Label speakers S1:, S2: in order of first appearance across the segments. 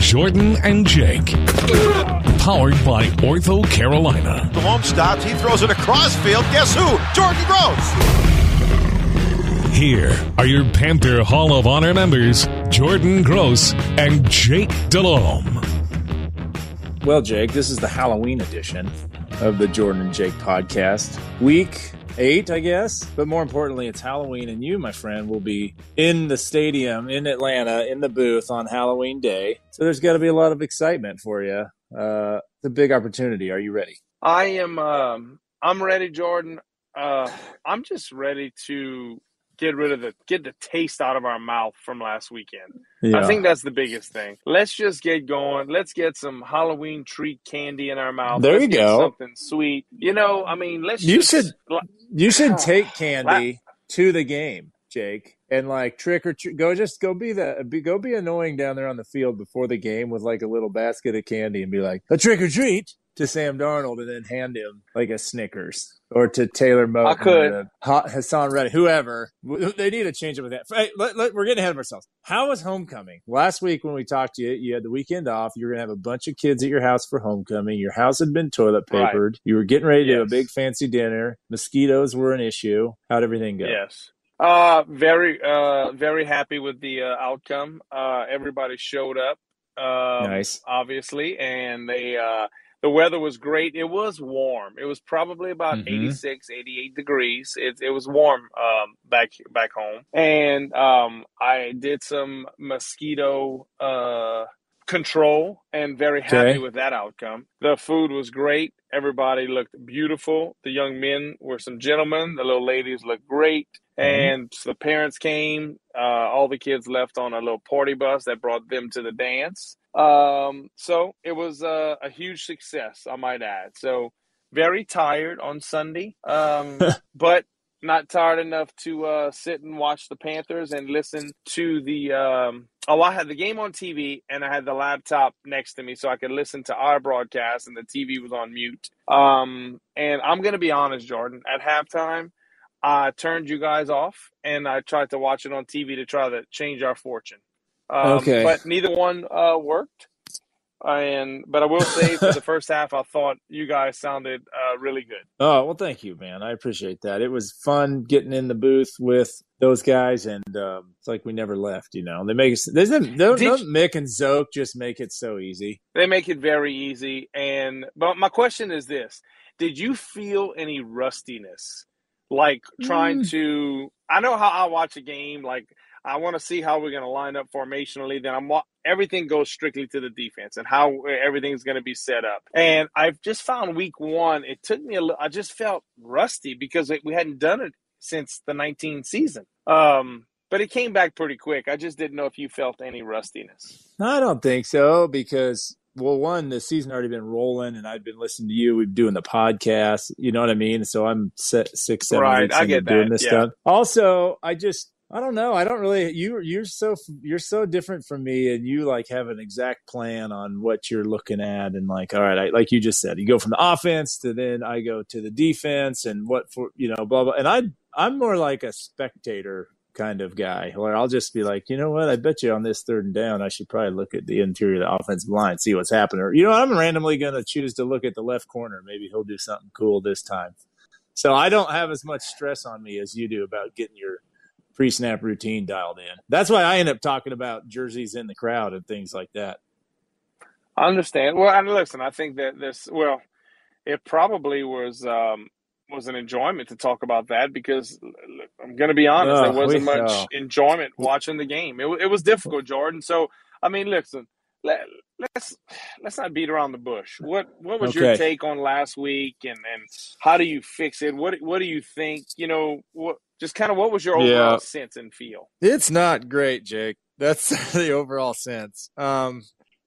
S1: Jordan and Jake. Powered by Ortho Carolina.
S2: Delhomme stops. He throws it across field. Guess who? Jordan Gross.
S1: Here are your Panther Hall of Honor members, Jordan Gross and Jake Delhomme.
S3: Well, Jake, this is the Halloween edition of the Jordan and Jake podcast. Week eight, I guess. But more importantly, it's Halloween, and you, my friend, will be in the stadium in Atlanta in the booth on Halloween day. So there's got to be a lot of excitement for you. Uh, it's a big opportunity. Are you ready?
S4: I am. Um, I'm ready, Jordan. Uh, I'm just ready to get rid of the get the taste out of our mouth from last weekend.
S3: Yeah.
S4: I think that's the biggest thing. Let's just get going. Let's get some Halloween treat candy in our mouth.
S3: There
S4: Let's
S3: you go.
S4: Something sweet. You know, I mean, let's.
S3: You
S4: just,
S3: should- You should take candy to the game, Jake, and like trick or treat. Go just go be the be, go be annoying down there on the field before the game with like a little basket of candy and be like a trick or treat to Sam Darnold and then hand him like a Snickers or to Taylor Moton.
S4: I could.
S3: Haason Reddick, whoever. They need to change it with that. Hey, let, let- we're getting ahead of ourselves. How was homecoming? Last week when we talked to you, you had the weekend off. You were going to have a bunch of kids at your house for homecoming. Your house had been toilet
S4: Right.
S3: papered. You were getting ready to do a big fancy dinner. Mosquitoes were an issue. How'd everything go?
S4: Yes. Uh, very, uh, very happy with the uh, outcome. Uh, everybody showed up. Um,
S3: Nice.
S4: Obviously, and they. Uh, the weather was great. It was warm. It was probably about
S3: Mhm.
S4: 86, 88 degrees. It, it was warm um, back back home. And um, I did some mosquito uh, control and very happy
S3: Okay.
S4: with that outcome. The food was great. Everybody looked beautiful. The young men were some gentlemen. The little ladies looked great. And the parents came. Uh, all the kids left on a little party bus that brought them to the dance. Um, so it was uh, a huge success, I might add. So very tired on Sunday, um, but not tired enough to uh, sit and watch the Panthers and listen to the. Um, oh, I had the game on TV and I had the laptop next to me so I could listen to our broadcast, and the TV was on mute. Um, and I'm going to be honest, Jordan, at halftime, I turned you guys off and I tried to watch it on TV to try to change our fortune. Um,
S3: Okay.
S4: But neither one uh, worked. And but I will say for the first half, I thought you guys sounded uh, really good.
S3: Oh well, thank you, man. I appreciate that. It was fun getting in the booth with those guys, and um, it's like we never left. You know, they make us. There's don't, don't Mick and Zoke just make it so easy.
S4: They make it very easy. And but my question is this: Did you feel any rustiness, like trying to? I know how I watch a game. Like I want to see how we're going to line up formationally. Then I'm wa- everything goes strictly to the defense and how everything's going to be set up. And I've just found week one. It took me a little. I just felt rusty because it, we hadn't done it since the 19 season. Um, but it came back pretty quick. I just didn't know if you felt any rustiness.
S3: I don't think so because well, one, the season already been rolling, and I'd been listening to you. We've been doing the podcast. You know what I mean? So I'm set, six, seven
S4: Right, I get
S3: doing
S4: that,
S3: this
S4: yeah.
S3: stuff. Also, I just. I don't know. I don't really. You you're so you're so different from me, and you like have an exact plan on what you're looking at, and like, all right, I, like you just said, you go from the offense to then I go to the defense, and what for you know, blah blah. And I I'm more like a spectator kind of guy, where I'll just be like, you know what, I bet you on this third and down, I should probably look at the interior of the offensive line, see what's happening. Or you know, I'm randomly going to choose to look at the left corner. Maybe he'll do something cool this time. So I don't have as much stress on me as you do about getting your pre-snap routine dialed in. That's why I end up talking about jerseys in the crowd and things like that.
S4: I understand. Well, and listen, I think that this well, it probably was um was an enjoyment to talk about that because I'm going to be honest,
S3: Oh,
S4: there wasn't much enjoyment watching the game. It, it was difficult, Jordan. So, I mean, listen, let, let's let's not beat around the bush. What what was your take on last week, and and how do you fix it? What what do you think? You know, what just kind of what was your overall
S3: Yeah.
S4: sense and feel?
S3: It's not great, Jake. That's the overall sense. Um,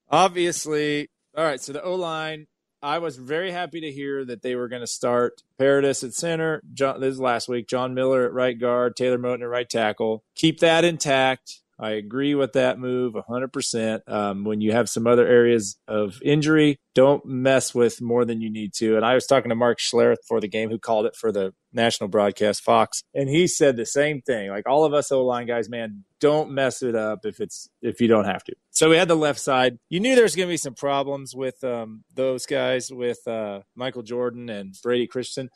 S3: obviously, all right. So the O line, I was very happy to hear that they were going to start Paradis at center. John, this is last week. John Miller at right guard, Taylor Moton at right tackle. Keep that intact. I agree with that move 100%. Um, when you have some other areas of injury, don't mess with more than you need to. And I was talking to Mark Schlereth for the game, who called it for the national broadcast Fox, and he said the same thing. Like all of us O line guys, man, don't mess it up if it's if you don't have to. So we had the left side. You knew there's going to be some problems with um, those guys, with uh, Michael Jordan and Brady Christensen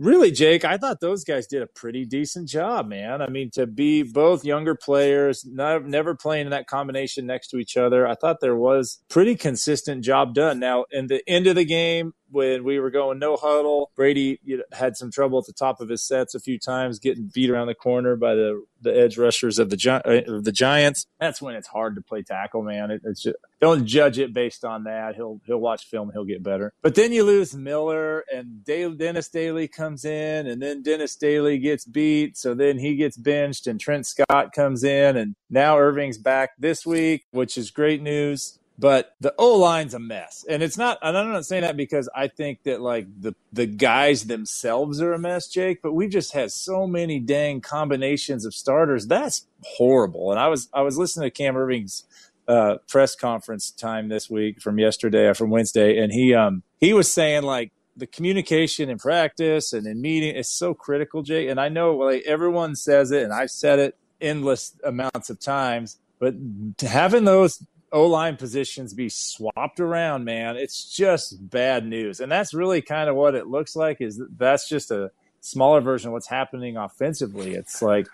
S3: really, Jake, I thought those guys did a pretty decent job, man. I mean, to be both younger players, not, never playing in that combination next to each other, I thought there was pretty consistent job done. Now, in the end of the game, when we were going no huddle, Brady you know, had some trouble at the top of his sets a few times, getting beat around the corner by the the edge rushers of the uh, of the Giants. That's when it's hard to play tackle, man. It, it's just don't judge it based on that. He'll he'll watch film, he'll get better. But then you lose Miller, and Dale, Dennis Daly comes in, and then Dennis Daly gets beat, so then he gets benched, and Trent Scott comes in, and now Erving's back this week, which is great news but the O line's a mess. And it's not, and I'm not saying that because I think that like the, the guys themselves are a mess, Jake, but we just had so many dang combinations of starters. That's horrible. And I was, I was listening to Cam Erving's uh, press conference time this week from yesterday or from Wednesday. And he, um, he was saying like, the communication in practice and in meeting is so critical, Jake. And I know like everyone says it, and I've said it endless amounts of times. But having those O line positions be swapped around, man, it's just bad news. And that's really kind of what it looks like. Is that's just a smaller version of what's happening offensively. It's like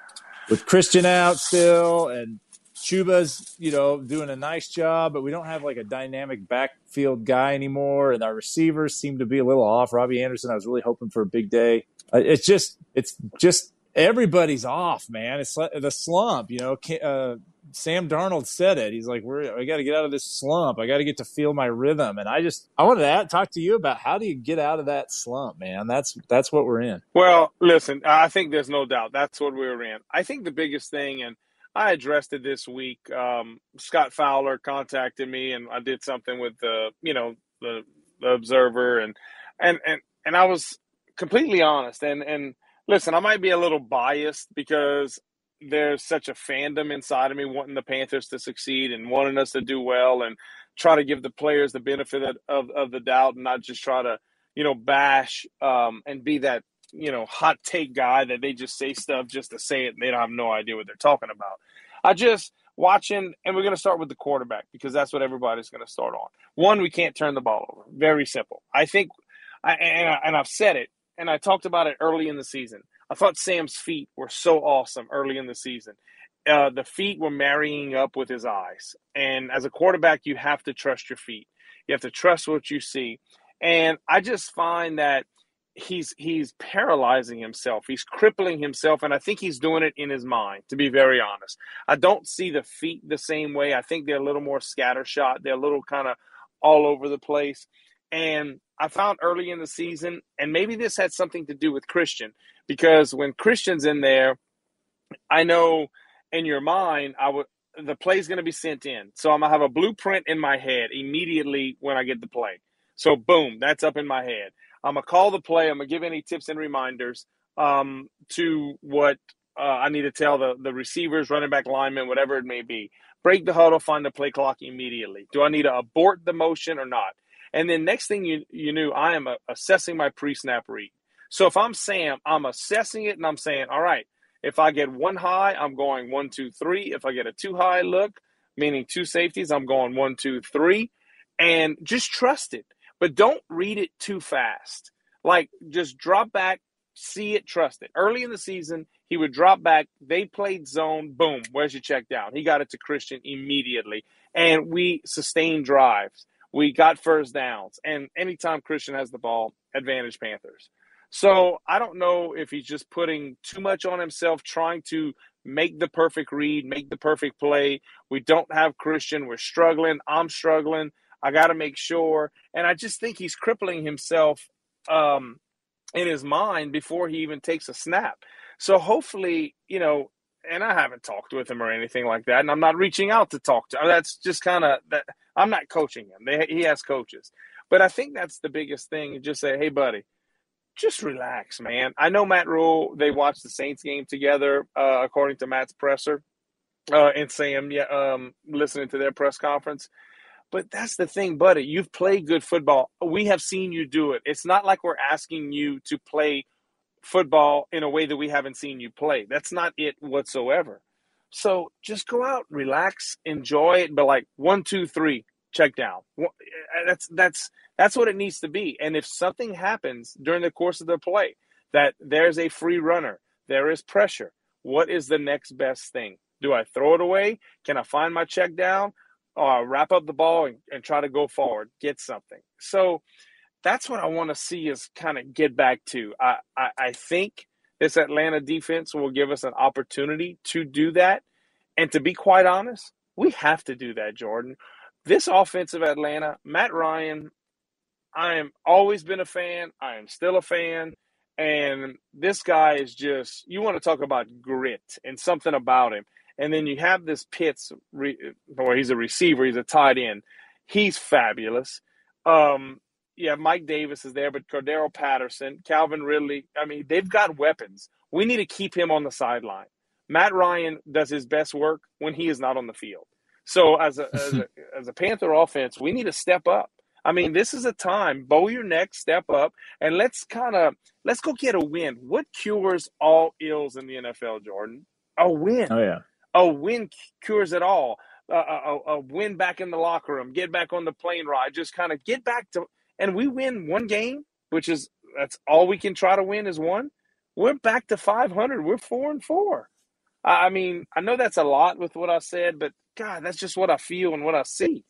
S3: with Christian out still and Chuba's, you know, doing a nice job, but we don't have like a dynamic backfield guy anymore. And our receivers seem to be a little off. Robbie Anderson, I was really hoping for a big day. Uh, it's just, it's just everybody's off, man. It's the slump, you know. Uh, Sam Darnold said it. He's like, "We're I got to get out of this slump. I got to get to feel my rhythm." And I just I wanted to talk to you about how do you get out of that slump, man? That's that's what we're in.
S4: Well, listen, I think there's no doubt that's what we're in. I think the biggest thing, and I addressed it this week. Um, Scott Fowler contacted me, and I did something with the you know the the Observer, and and and and I was completely honest. And and listen, I might be a little biased because there's such a fandom inside of me wanting the Panthers to succeed and wanting us to do well and try to give the players the benefit of, of, of the doubt and not just try to, you know, bash um, and be that, you know, hot take guy that they just say stuff just to say it and they don't have no idea what they're talking about. I just watching, and we're going to start with the quarterback because that's what everybody's going to start on. One, we can't turn the ball over. Very simple. I think, I, and, I, and I've said it, and I talked about it early in the season. I thought Sam's feet were so awesome early in the season. Uh, the feet were marrying up with his eyes. And as a quarterback, you have to trust your feet. You have to trust what you see. And I just find that he's he's paralyzing himself. He's crippling himself, and I think he's doing it in his mind. To be very honest, I don't see the feet the same way. I think they're a little more scattershot. They're a little kind of all over the place. And I found early in the season, and maybe this had something to do with Christian, because when Christian's in there, I know in your mind, I would the play's going to be sent in. So I'm going to have a blueprint in my head immediately when I get the play. So boom, that's up in my head. I'm going to call the play. I'm going to give any tips and reminders um, to what uh, I need to tell the, the receivers, running back linemen, whatever it may be. Break the huddle, find the play clock immediately. Do I need to abort the motion or not? And then next thing you, you knew, I am uh, assessing my pre-snap read. So if I'm Sam, I'm assessing it and I'm saying, all right, if I get one high, I'm going one, two, three. If I get a two high look, meaning two safeties, I'm going one, two, three. And just trust it. But don't read it too fast. Like just drop back, see it, trust it. Early in the season, he would drop back. They played zone. Boom. Where's your check down? He got it to Christian immediately. And we sustained drives. We got first downs. And anytime Christian has the ball, advantage Panthers. So I don't know if he's just putting too much on himself, trying to make the perfect read, make the perfect play. We don't have Christian. We're struggling. I'm struggling. I got to make sure. And I just think he's crippling himself um, in his mind before he even takes a snap. So hopefully, you know, and I haven't talked with him or anything like that, and I'm not reaching out to talk to. That's just kind of that. I'm not coaching him. They, he has coaches, but I think that's the biggest thing. Just say, hey, buddy, just relax, man. I know Matt Rhule. They watched the Saints game together, uh, according to Matt's presser, uh, and Sam, yeah, um, listening to their press conference. But that's the thing, buddy. You've played good football. We have seen you do it. It's not like we're asking you to play football in a way that we haven't seen you play. That's not it whatsoever. So just go out, relax, enjoy it. But like one, two, three, check down. That's that's that's what it needs to be. And if something happens during the course of the play that there's a free runner, there is pressure. What is the next best thing? Do I throw it away? Can I find my check down? Or uh, wrap up the ball and, and try to go forward, get something. So that's what I want to see is kind of get back to. I, I, I think this Atlanta defense will give us an opportunity to do that. And to be quite honest, we have to do that, Jordan. This offensive Atlanta, Matt Ryan, I am always been a fan. I am still a fan. And this guy is just, you want to talk about grit and something about him. And then you have this Pitts, or he's a receiver, he's a tight end. He's fabulous. Um, yeah, Mike Davis is there, but Cordarrelle Patterson, Calvin Ridley, I mean, they've got weapons. We need to keep him on the sideline. Matt Ryan does his best work when he is not on the field. So as a, as a, as a Panther offense, we need to step up. I mean, this is a time, bow your neck, step up, and let's kind of let's go get a win. What cures all ills in the NFL, Jordan? A win.
S3: Oh yeah,
S4: a win cures it all. a, a, a win back in the locker room, get back on the plane ride, just kind of get back to, and we win one game, which is that's all we can try to win is one. We're back to 500. We're four and four. I mean, I know that's a lot with what I said, but God, that's just what I feel and what I see.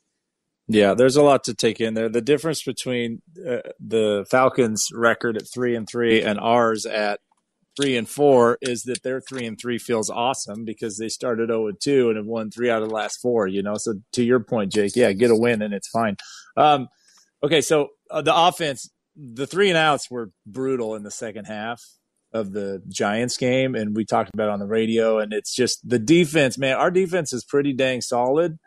S3: Yeah, there's a lot to take in there. The difference between uh, the Falcons' record at three and three and ours at three and four is that their three and three feels awesome because they started zero oh and two and have won three out of the last four. You know, so to your point, Jake, yeah, get a win and it's fine. Um, okay, so uh, the offense, the three and outs were brutal in the second half of the Giants game, and we talked about it on the radio. And it's just the defense, man. Our defense is pretty dang solid.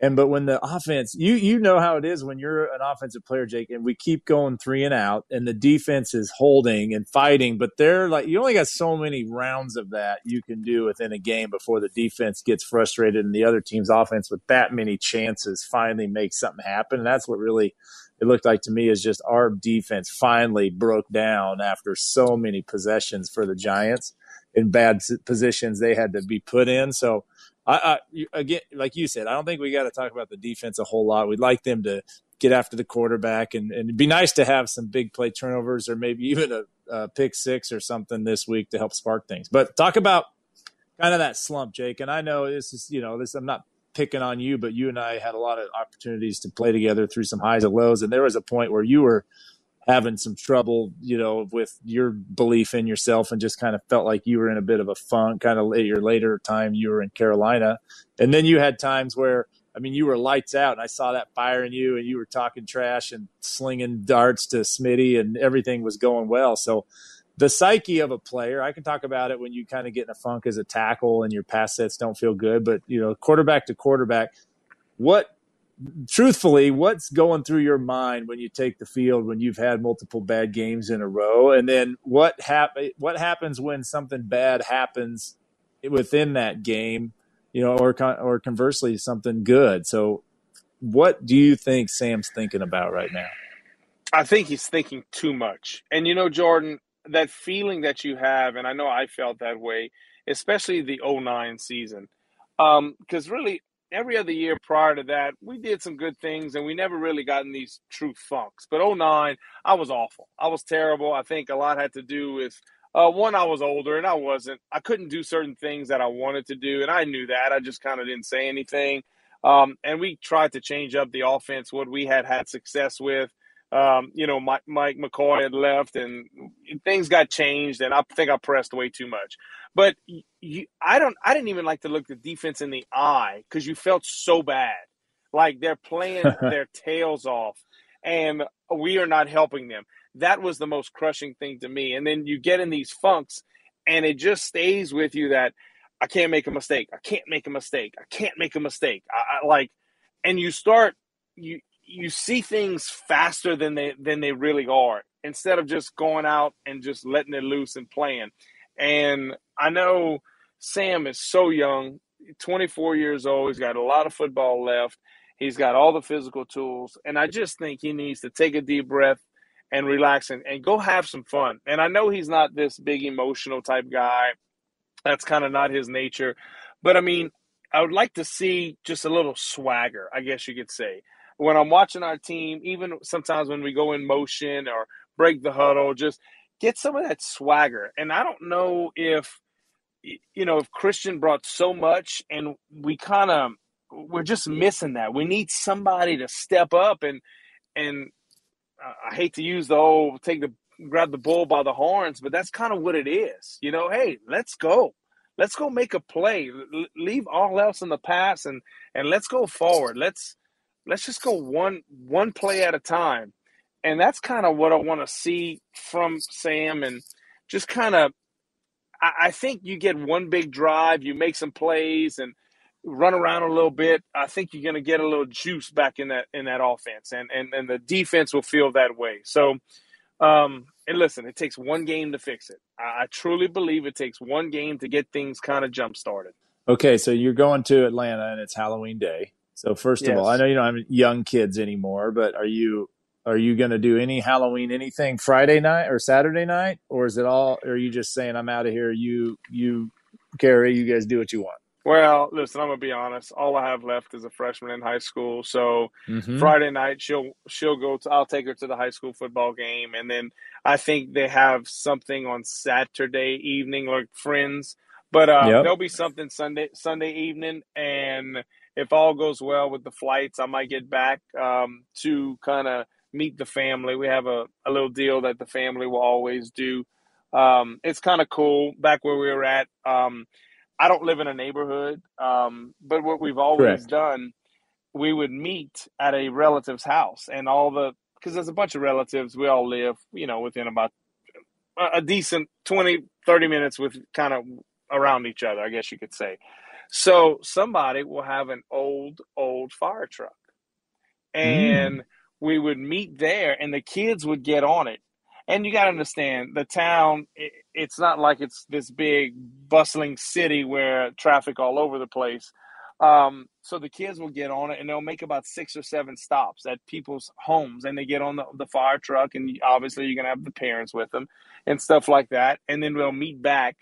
S3: And but when the offense, you you know how it is when you're an offensive player, Jake, and we keep going three and out, and the defense is holding and fighting, but they're like you only got so many rounds of that you can do within a game before the defense gets frustrated and the other team's offense with that many chances finally makes something happen. And that's what really it looked like to me is just our defense finally broke down after so many possessions for the Giants in bad positions they had to be put in. So I, I again, like you said, I don't think we got to talk about the defense a whole lot. We'd like them to get after the quarterback, and, and it'd be nice to have some big play turnovers or maybe even a, a pick six or something this week to help spark things. But talk about kind of that slump, Jake. And I know this is, you know, this I'm not picking on you, but you and I had a lot of opportunities to play together through some highs and lows, and there was a point where you were having some trouble, you know, with your belief in yourself and just kind of felt like you were in a bit of a funk kind of at your later time you were in Carolina. And then you had times where, I mean, you were lights out and I saw that fire in you and you were talking trash and slinging darts to Smitty and everything was going well. So the psyche of a player, I can talk about it when you kind of get in a funk as a tackle and your pass sets don't feel good, but you know, quarterback to quarterback, what truthfully, what's going through your mind when you take the field when you've had multiple bad games in a row, and then what hap- what happens when something bad happens within that game, you know, or con- or conversely something good. So, what do you think Sam's thinking about right now?
S4: I think he's thinking too much, and you know, Jordan, that feeling that you have, and I know I felt that way, especially the 09 season. Because um, really, every other year prior to that, we did some good things and we never really got in these true funks. But 09, I was awful. I was terrible. I think a lot had to do with uh, one, I was older and I wasn't. I couldn't do certain things that I wanted to do, and I knew that. I just kind of didn't say anything. Um, and we tried to change up the offense, what we had had success with. Um, you know, Mike, Mike McCoy had left, and things got changed, and I think I pressed way too much. But you, I don't. I didn't even like to look the defense in the eye because you felt so bad, like they're playing their tails off, and we are not helping them. That was the most crushing thing to me. And then you get in these funks, and it just stays with you that I can't make a mistake. I can't make a mistake. I can't make a mistake. I, I like, and you start you you see things faster than they than they really are instead of just going out and just letting it loose and playing. And I know Sam is so young 24 years old. He's got a lot of football left. He's got all the physical tools. And I just think he needs to take a deep breath and relax and, and go have some fun. And I know he's not this big emotional type guy. That's kind of not his nature. But I mean, I would like to see just a little swagger, I guess you could say. When I'm watching our team, even sometimes when we go in motion or break the huddle, just get some of that swagger. And I don't know if you know if Christian brought so much and we kind of we're just missing that. We need somebody to step up and and uh, I hate to use the old take the grab the bull by the horns, but that's kind of what it is. You know, hey, let's go. Let's go make a play. leave all else in the past and and let's go forward. Let's let's just go one one play at a time. And that's kind of what I want to see from Sam and just kind of I, I think you get one big drive, you make some plays and run around a little bit, I think you're going to get a little juice back in that in that offense, and and and the defense will feel that way. So, um, and listen, it takes one game to fix it. I, I truly believe it takes one game to get things kind of jump started.
S3: Okay, so you're going to Atlanta and it's Halloween Day. So first yes. of all, I know you don't have young kids anymore, but are you are you going to do any Halloween anything Friday night or Saturday night, or is it all? Or are you just saying I'm out of here? You you Carrie, you guys do what you want.
S4: Well, listen, I'm gonna be honest. All I have left is a freshman in high school. So mm-hmm. Friday night, she'll she'll go to. I'll take her to the high school football game, and then I think they have something on Saturday evening, like friends. But uh, yep. there'll be something Sunday Sunday evening, and if all goes well with the flights, I might get back um, to kind of meet the family. We have a, a little deal that the family will always do. Um, it's kind of cool. Back where we were at. Um, I don't live in a neighborhood, um, but what we've always Correct. done, we would meet at a relative's house, and all the because there's a bunch of relatives. We all live, you know, within about a, a decent 20, 30 minutes with kind of around each other, I guess you could say. So somebody will have an old, old fire truck, and mm. we would meet there, and the kids would get on it. And you got to understand the town it, it's not like it's this big bustling city where traffic all over the place. Um, so the kids will get on it and they'll make about six or seven stops at people's homes and they get on the, the fire truck and obviously you're going to have the parents with them and stuff like that. And then we'll meet back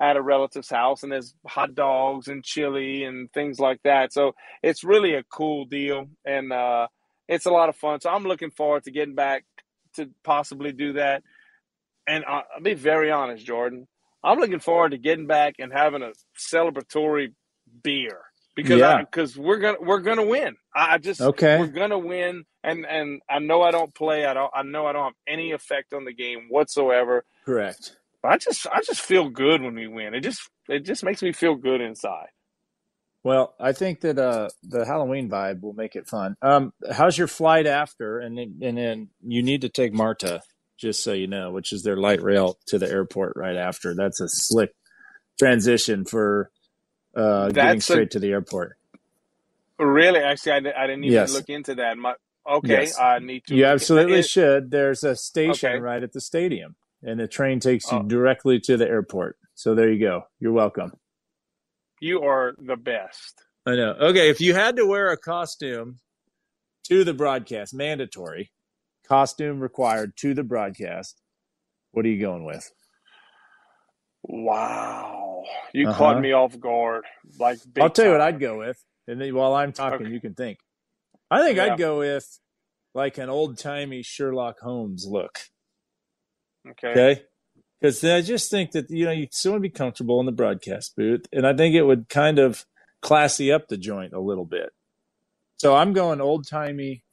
S4: at a relative's house and there's hot dogs and chili and things like that so it's really a cool deal and uh, it's a lot of fun so i'm looking forward to getting back to possibly do that. And I'll be very honest, Jordan. I'm looking forward to getting back and having a celebratory beer because because yeah. we're gonna we're gonna win. I just okay. We're gonna win, and and I know I don't play. I don't. I know I don't have any effect on the game whatsoever.
S3: Correct.
S4: But I just I just feel good when we win. It just it just makes me feel good inside.
S3: Well, I think that uh, the Halloween vibe will make it fun. Um, how's your flight after? And and then you need to take Marta, just so you know, which is their light rail to the airport right after. That's a slick transition for uh, getting straight a, to the airport.
S4: Really? Actually, I, I didn't even yes. look into that. My, okay, yes. I need to.
S3: You absolutely it, should. There's a station okay. right at the stadium, and the train takes you oh. directly to the airport. So there you go. You're welcome.
S4: You are the best.
S3: I know. Okay, if you had to wear a costume to the broadcast, mandatory costume required to the broadcast, what are you going with?
S4: Wow, you uh-huh. caught me off guard. Like
S3: I'll tell time. you what I'd go with, and then while I'm talking, okay. you can think. I think yeah. I'd go with like an old timey Sherlock Holmes look.
S4: Okay.
S3: Okay because I just think that you know you still want to be comfortable in the broadcast booth, and I think it would kind of classy up the joint a little bit. So I'm going old timey,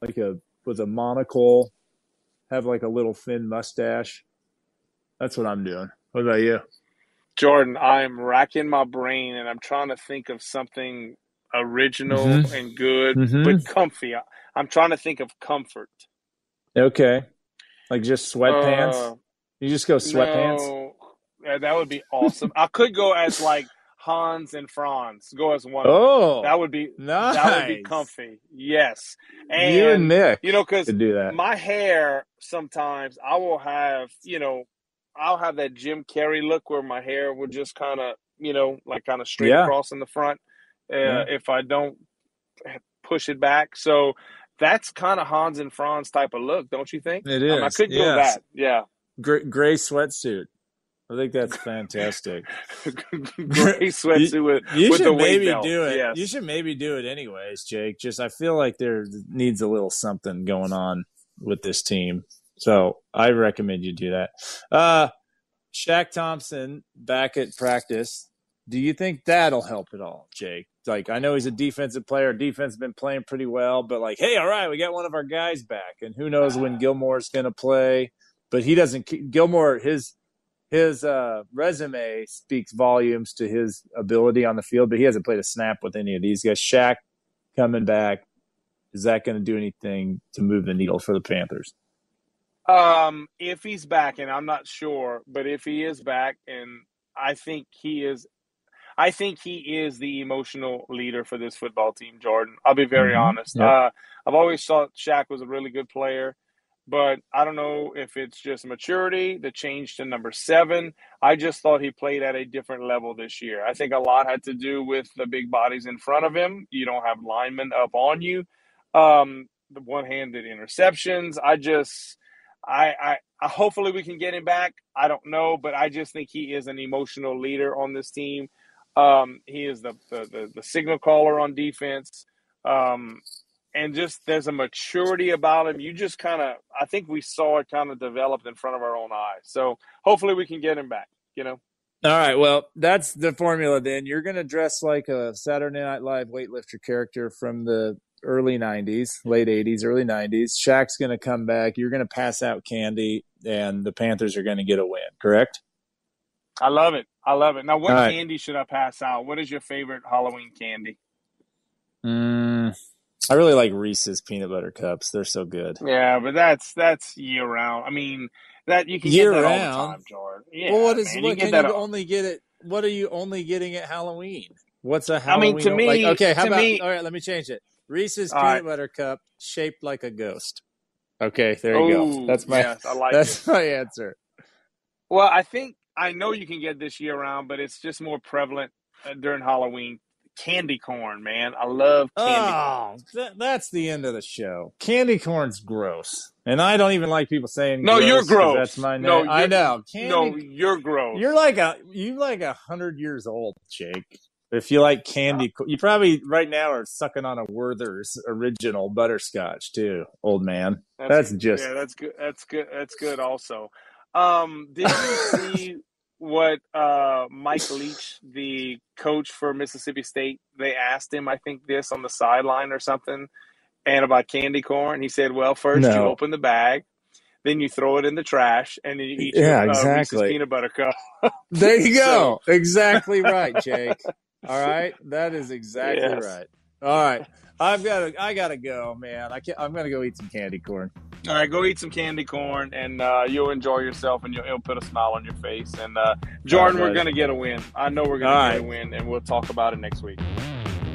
S3: like a with a monocle, have like a little thin mustache. That's what I'm doing. What about you?
S4: Jordan, I'm racking my brain and I'm trying to think of something original mm-hmm. and good, mm-hmm. but comfy. I'm trying to think of comfort.
S3: Okay. Like just sweatpants? Uh, you just go sweatpants. No,
S4: yeah, that would be awesome. I could go as like Hans and Franz. Go as one.
S3: Oh,
S4: that would be nice. That would be comfy. Yes,
S3: and you and Nick,
S4: you know, because do that. My hair sometimes I will have, you know, I'll have that Jim Carrey look where my hair would just kind of you know, like kind of straight
S3: Yeah.
S4: across in the front. Uh,
S3: Yeah.
S4: If I don't push it back, so that's kind of Hans and Franz type of look, don't you think?
S3: It is.
S4: Um, I could go
S3: yes.
S4: that. Yeah.
S3: Gray, gray sweatsuit. I think that's fantastic.
S4: Gray sweatsuit with,
S3: You
S4: with
S3: should maybe do it.
S4: Yes.
S3: You should maybe do it anyways, Jake. Just I feel like there needs a little something going on with this team. So I recommend you do that. Uh Shaq Thompson back at practice. Do you think that'll help at all, Jake? Like I know he's a defensive player. Defense has been playing pretty well, but like, hey, all right, we got one of our guys back, and who knows when Gilmore's going to play? But he doesn't. Gilmore his his uh, resume speaks volumes to his ability on the field, but he hasn't played a snap with any of these guys. Shaq coming back, is that going to do anything to move the needle for the Panthers?
S4: Um, if he's back, and I'm not sure, but if he is back, and I think he is, I think he is the emotional leader for this football team, Jordan. I'll be very
S3: Mhm.
S4: honest.
S3: Yep.
S4: Uh, I've always thought Shaq was a really good player, but I don't know if it's just maturity, the change to number seven. I just thought he played at a different level this year. I think a lot had to do with the big bodies in front of him. You don't have linemen up on you. Um, the one-handed interceptions. I just, I, I, I, hopefully we can get him back. I don't know, but I just think he is an emotional leader on this team. Um, he is the, the, the, the signal caller on defense. Um, and just there's a maturity about him. You just kind of, I think we saw it kind of developed in front of our own eyes. So hopefully we can get him back, you know?
S3: All right, well, that's the formula then. You're going to dress like a Saturday Night Live weightlifter character from the early 90s, late 80s, early 90s. Shaq's going to come back. You're going to pass out candy, and the Panthers are going to get a win, correct?
S4: I love it. I love it. Now, what
S3: All right.
S4: candy should I pass out? What is your favorite Halloween candy?
S3: Mm, I really like Reese's peanut butter cups. They're so good.
S4: Yeah, but that's that's year round. I mean, that you can
S3: Year
S4: get that all
S3: round?
S4: the time, Jordan. Yeah,
S3: well, what is
S4: man,
S3: what
S4: you
S3: can you
S4: all-
S3: only get it? What are you only getting at Halloween? What's a Halloween?
S4: I mean, to me-
S3: like, okay, how
S4: to
S3: about
S4: me-
S3: all right? Let me change it. Reese's peanut
S4: right.
S3: butter cup shaped like a ghost. Okay, there you go. That's my
S4: yes, like
S3: that's
S4: it.
S3: my answer.
S4: Well, I think I know you can get this year round, but it's just more prevalent uh, during Halloween. Candy corn, man. I love candy. corn.
S3: Oh, that, that's the end of the show. Candy corn's gross, and I don't even like people saying.
S4: No, you're gross.
S3: That's my name.
S4: No,
S3: I know. Candy,
S4: no, you're gross.
S3: you're like a you're like a hundred years old, Jake. If you like candy, co- you probably right now are sucking on a Werther's original butterscotch too, old man. That's just
S4: yeah. That's good. That's good. That's good. Also, um, did you see what uh, Mike Leach, the coach for Mississippi State, they asked him? I think this on the sideline or something, and about candy corn. He said, "Well, first you open the bag." Then you throw it in the trash, and then you eat
S3: Yeah,
S4: your uh,
S3: exactly.
S4: peanut butter cup.
S3: There you go. exactly right, Jake. All right, that is exactly
S4: Yes.
S3: right. All right, I've got to. I got to go, man. I can't, I'm gonna go eat some candy corn.
S4: All right, go eat some candy corn, and uh, you'll enjoy yourself, and you'll, it'll put a smile on your face. And uh, Jordan,
S3: All
S4: we're gonna get a win. I know we're gonna
S3: All
S4: get a win, and we'll talk about it next week.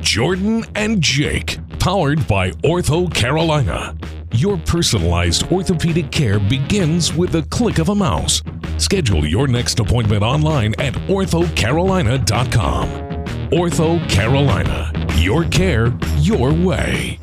S1: Jordan and Jake, powered by Ortho Carolina. Your personalized orthopedic care begins with the click of a mouse. Schedule your next appointment online at orthocarolina.com. Ortho Carolina. Your care, your way.